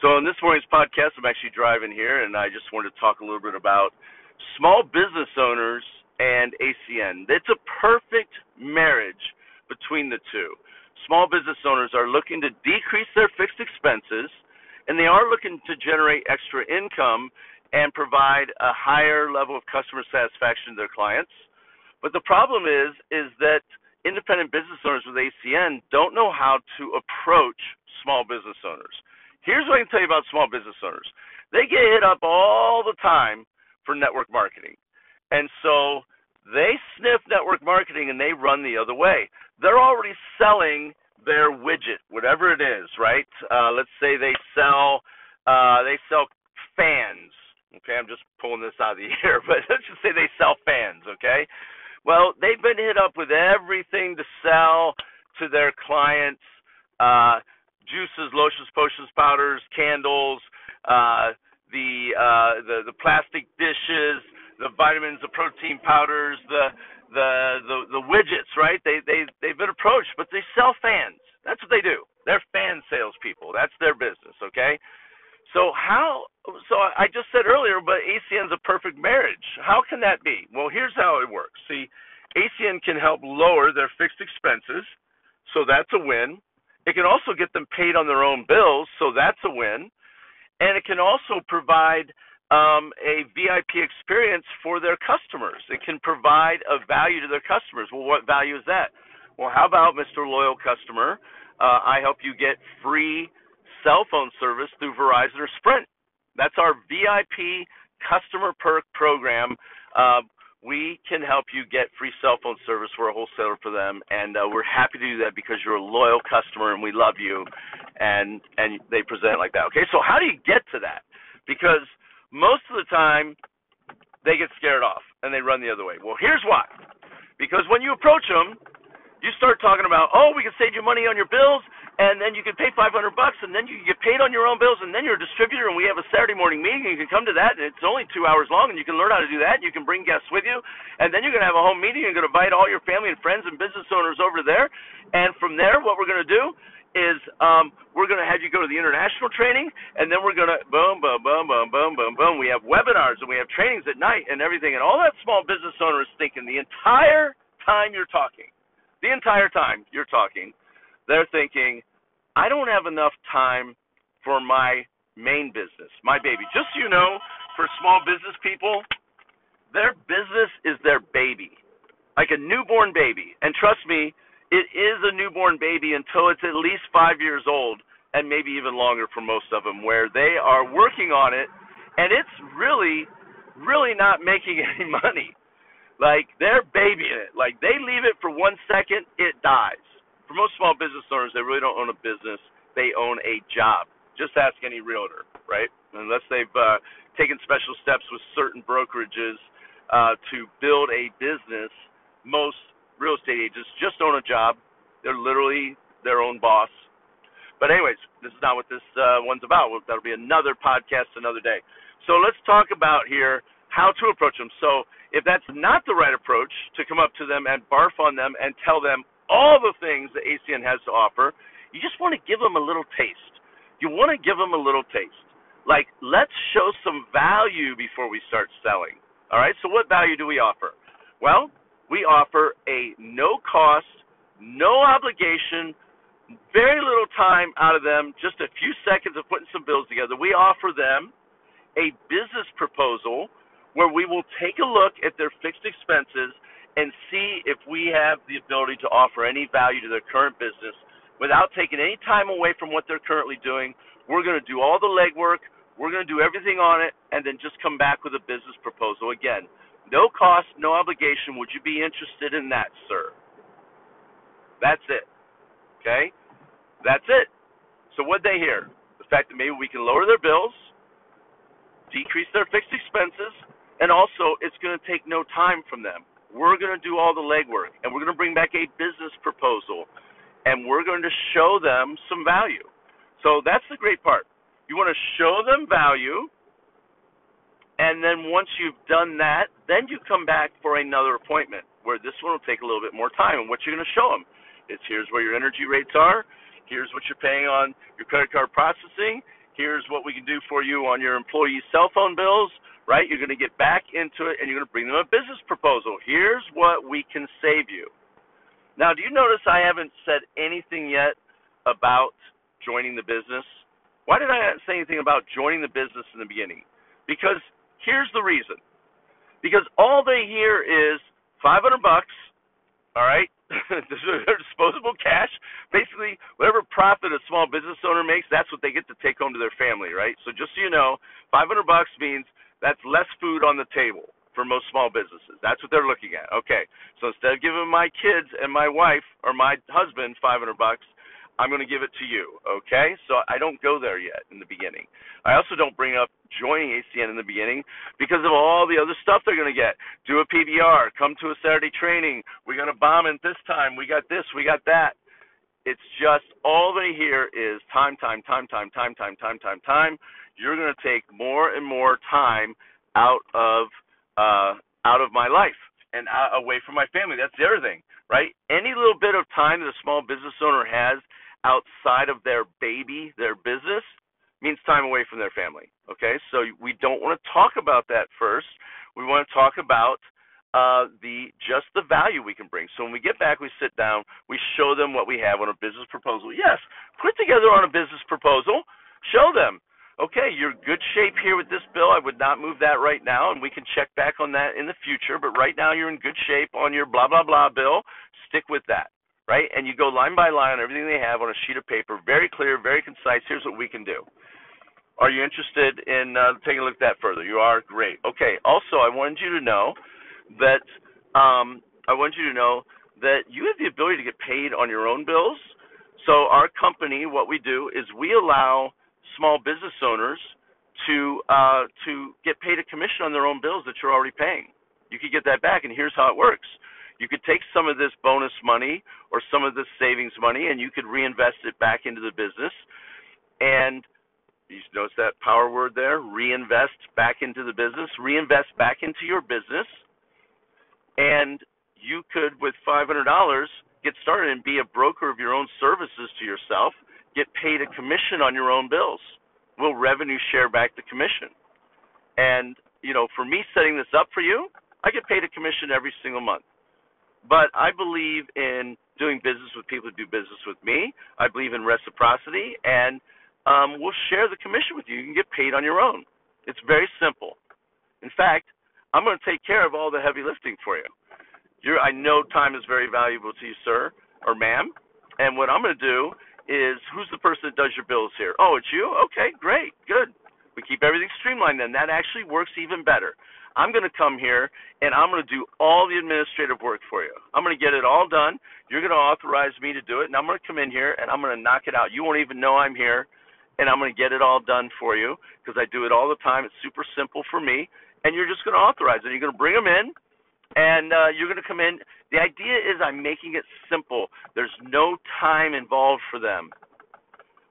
So, in this morning's podcast, I'm actually driving here, and I just wanted to talk a little bit about small business owners and ACN. It's a perfect marriage between the two. Small business owners are looking to decrease their fixed expenses, and they are looking to generate extra income and provide a higher level of customer satisfaction to their clients. But the problem is, is that independent business owners with ACN don't know how to approach small business owners. Here's what I can tell you about small business owners. They get hit up all the time for network marketing. And so they sniff network marketing and they run the other way. They're already selling their widget, whatever it is, right? Uh, let's say they sell uh, they sell fans. Okay, I'm just pulling this out of the air, but let's just say they sell fans. Okay, well they've been hit up with everything to sell to their clients. Uh, juices, lotions, potions, powders, candles, uh, the, uh, the the plastic dishes, the vitamins, the protein powders, the the the, the widgets, right? They they they've been approached, but they sell fans. That's what they do. They're fan salespeople. That's their business. Okay. So how? So I just said earlier, but ACN's a perfect marriage. How can that be? Well, here's how it works. See, ACN can help lower their fixed expenses, so that's a win. It can also get them paid on their own bills, so that's a win. And it can also provide um, a VIP experience for their customers. It can provide a value to their customers. Well, what value is that? Well, how about Mr. Loyal Customer? Uh, I help you get free cell phone service through Verizon or Sprint. That's our VIP customer perk program. Uh, we can help you get free cell phone service. We're a wholesaler for them, and uh, we're happy to do that because you're a loyal customer and we love you, and and they present like that. Okay, so how do you get to that? Because most of the time they get scared off and they run the other way. Well, here's why. Because when you approach them, you start talking about, oh, we can save you money on your bills, and then you can pay 500 bucks, and then you can get paid on your own bills, and then you're a distributor, and we have a Saturday morning meeting, and you can come to that, and it's only two hours long, and you can learn how to do that, and you can bring guests with you, and then you're going to have a home meeting, and you're going to invite all your family and friends and business owners over there, and from there, what we're going to do is um, we're going to have you go to the international training, and then we're going to boom, boom, boom, boom, boom, boom, boom. We have webinars and we have trainings at night and everything, and all that small business owner is thinking the entire time you're talking, the entire time you're talking, they're thinking, I don't have enough time for my main business, my baby. Just so you know, for small business people, their business is their baby, like a newborn baby. And trust me, it is a newborn baby until it's at least five years old, and maybe even longer for most of them, where they are working on it, and it's really, really not making any money. Like they're babying it. Like they leave it for one second, it dies for most small business owners, they really don't own a business; they own a job. Just ask any realtor, right? Unless they've uh, taken special steps with certain brokerages uh, to build a business, most real estate agents just own a job. They're literally their own boss. But anyways, this is not what this uh, one's about. That'll be another podcast another day. So let's talk about here how to approach them. So if that's not the right approach, to come up to them and barf on them and tell them all the things that ACN has to offer. You just want to give them a little taste. You want to give them a little taste. Like, let's show some value before we start selling. All right, so what value do we offer? Well, we offer a no cost, no obligation, very little time out of them, just a few seconds of putting some bills together. We offer them a business proposal where we will take a look at their fixed expenses and see if we have the ability to offer any value to their current business without taking any time away from what they're currently doing. We're going to do all the legwork, we're going to do everything on it, and then just come back with a business proposal. Again, no cost, no obligation. Would you be interested in that, sir? That's it. Okay? That's it. So, what they hear? The fact that maybe we can lower their bills, decrease their fixed expenses, and also it's going to take no time from them. We're going to do all the legwork, and we're going to bring back a business proposal, and we're going to show them some value. So that's the great part. You want to show them value, and then once you've done that, then you come back for another appointment where this one will take a little bit more time. And what you're going to show them is here's where your energy rates are, here's what you're paying on your credit card processing, Here's what we can do for you on your employee cell phone bills, right? You're going to get back into it and you're going to bring them a business proposal. Here's what we can save you. Now, do you notice I haven't said anything yet about joining the business? Why did I not say anything about joining the business in the beginning? Because here's the reason. Because all they hear is 500 bucks, all right? disposable cash. Basically, whatever profit a small business owner makes, that's what they get to take home to their family, right? So just so you know, 500 bucks means that's less food on the table for most small businesses. That's what they're looking at. Okay. So instead of giving my kids and my wife or my husband 500 bucks, I'm going to give it to you. Okay? So I don't go there yet in the beginning. I also don't bring up joining ACN in the beginning because of all the other stuff they're going to get. Do a PBR, come to a Saturday training. We're going to bomb it this time. We got this, we got that. It's just all they hear is time, time, time, time, time, time, time, time, time. You're going to take more and more time out of uh, out of my life and out, away from my family. That's the other thing, right? Any little bit of time that a small business owner has outside of their baby, their business, means time away from their family. Okay, so we don't want to talk about that first. We want to talk about uh, the just the value we can bring. So when we get back, we sit down, we show them what we have on a business proposal. Yes, put together on a business proposal. Show them. Okay, you're good shape here with this bill. I would not move that right now, and we can check back on that in the future. But right now, you're in good shape on your blah blah blah bill. Stick with that right? And you go line by line on everything they have on a sheet of paper, very clear, very concise. Here's what we can do. Are you interested in uh, taking a look at that further? You are great. Okay. Also, I wanted you to know that um, I want you to know that you have the ability to get paid on your own bills. So our company, what we do is we allow small business owners to uh, to get paid a commission on their own bills that you're already paying. You could get that back, and here's how it works. You could take some of this bonus money or some of this savings money and you could reinvest it back into the business. And you notice that power word there reinvest back into the business, reinvest back into your business. And you could, with $500, get started and be a broker of your own services to yourself, get paid a commission on your own bills. We'll revenue share back the commission. And, you know, for me setting this up for you, I get paid a commission every single month. But I believe in doing business with people who do business with me. I believe in reciprocity, and um, we'll share the commission with you. You can get paid on your own. It's very simple. In fact, I'm going to take care of all the heavy lifting for you. You're, I know time is very valuable to you, sir or ma'am. And what I'm going to do is, who's the person that does your bills here? Oh, it's you? Okay, great, good. We keep everything streamlined then. That actually works even better. I'm going to come here and I'm going to do all the administrative work for you. I'm going to get it all done. You're going to authorize me to do it, and I'm going to come in here and I'm going to knock it out. You won't even know I'm here, and I'm going to get it all done for you because I do it all the time. It's super simple for me, and you're just going to authorize it. You're going to bring them in, and uh, you're going to come in. The idea is I'm making it simple. There's no time involved for them.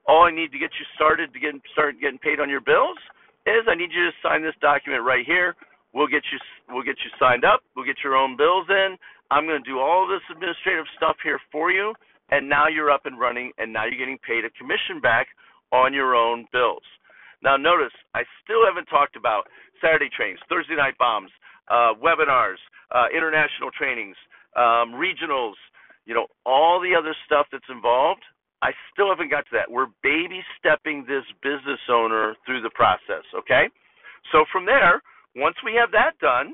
All I need to get you started to get start getting paid on your bills is I need you to sign this document right here We'll get you we'll get you signed up. We'll get your own bills in. I'm going to do all this administrative stuff here for you, and now you're up and running, and now you're getting paid a commission back on your own bills. Now, notice I still haven't talked about Saturday trainings, Thursday night BOMs, uh, webinars, uh, international trainings, um, regionals, you know, all the other stuff that's involved. I still haven't got to that. We're baby stepping this business owner through the process, okay? So from there, once we have that done,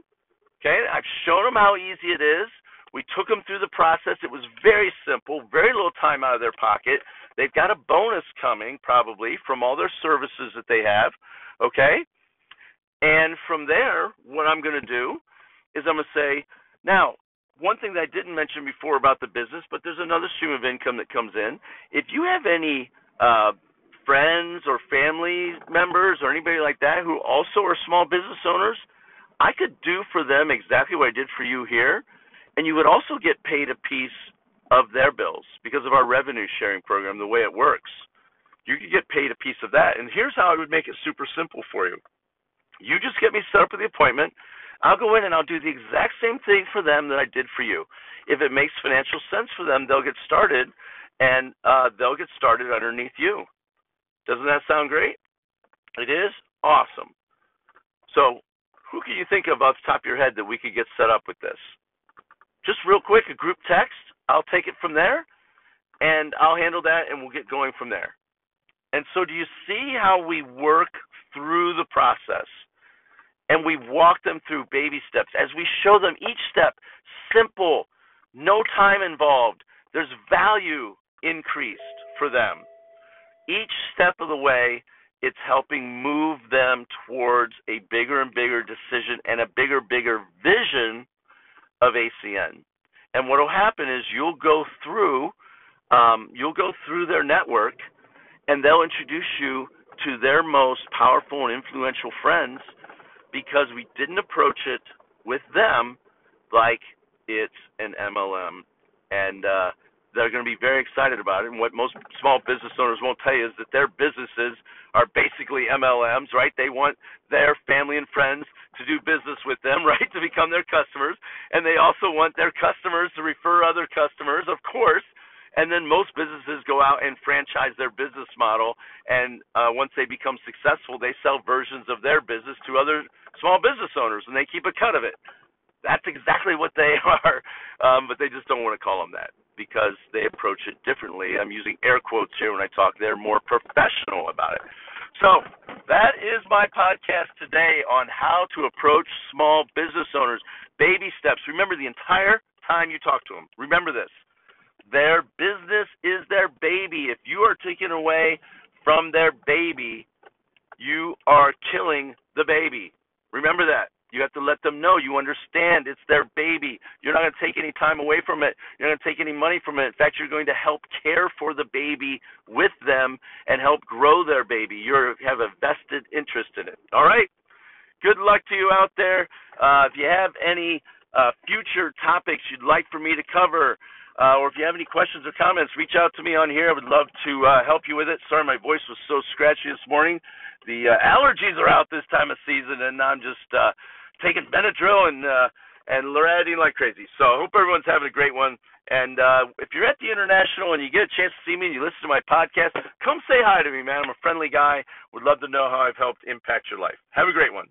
okay, I've shown them how easy it is. We took them through the process. It was very simple, very little time out of their pocket. They've got a bonus coming probably from all their services that they have, okay? And from there, what I'm going to do is I'm going to say, now, one thing that I didn't mention before about the business, but there's another stream of income that comes in. If you have any uh, friends or family members or anybody like that who also are small business owners, I could do for them exactly what I did for you here, and you would also get paid a piece of their bills because of our revenue sharing program, the way it works. You could get paid a piece of that. And here's how I would make it super simple for you. You just get me set up for the appointment. I'll go in and I'll do the exact same thing for them that I did for you. If it makes financial sense for them, they'll get started and uh, they'll get started underneath you. Doesn't that sound great? It is awesome. So, who can you think of off the top of your head that we could get set up with this? Just real quick, a group text. I'll take it from there, and I'll handle that, and we'll get going from there. And so, do you see how we work through the process? And we walk them through baby steps as we show them each step simple, no time involved. There's value increased for them. Each step of the way, it's helping move them towards a bigger and bigger decision and a bigger, bigger vision of ACN. And what will happen is you'll go through, um, you'll go through their network, and they'll introduce you to their most powerful and influential friends because we didn't approach it with them like it's an MLM. And uh, they're going to be very excited about it. And what most small business owners won't tell you is that their businesses are basically MLMs, right? They want their family and friends to do business with them, right, to become their customers. And they also want their customers to refer other customers, of course. And then most businesses go out and franchise their business model. And uh, once they become successful, they sell versions of their business to other small business owners, and they keep a cut of it. That's exactly what they are, um, but they just don't want to call them that because they approach it differently. I'm using air quotes here when I talk. They're more professional about it. So that is my podcast today on how to approach small business owners. Baby steps. Remember the entire time you talk to them. Remember this. Their business is their baby. If you are taking away from their baby, you are killing the baby. Remember that. You have to let them know you understand it's their baby. You're not going to take any time away from it. You're not going to take any money from it. In fact, you're going to help care for the baby with them and help grow their baby. You have a vested interest in it. All right? Good luck to you out there. Uh, if you have any uh, future topics you'd like for me to cover, uh, or if you have any questions or comments, reach out to me on here. I would love to uh, help you with it. Sorry, my voice was so scratchy this morning. The uh, allergies are out this time of season, and I'm just uh, taking Benadryl and uh, and Loratadine like crazy. So I hope everyone's having a great one. And uh, if you're at the International and you get a chance to see me and you listen to my podcast, come say hi to me, man. I'm a friendly guy. Would love to know how I've helped impact your life. Have a great one.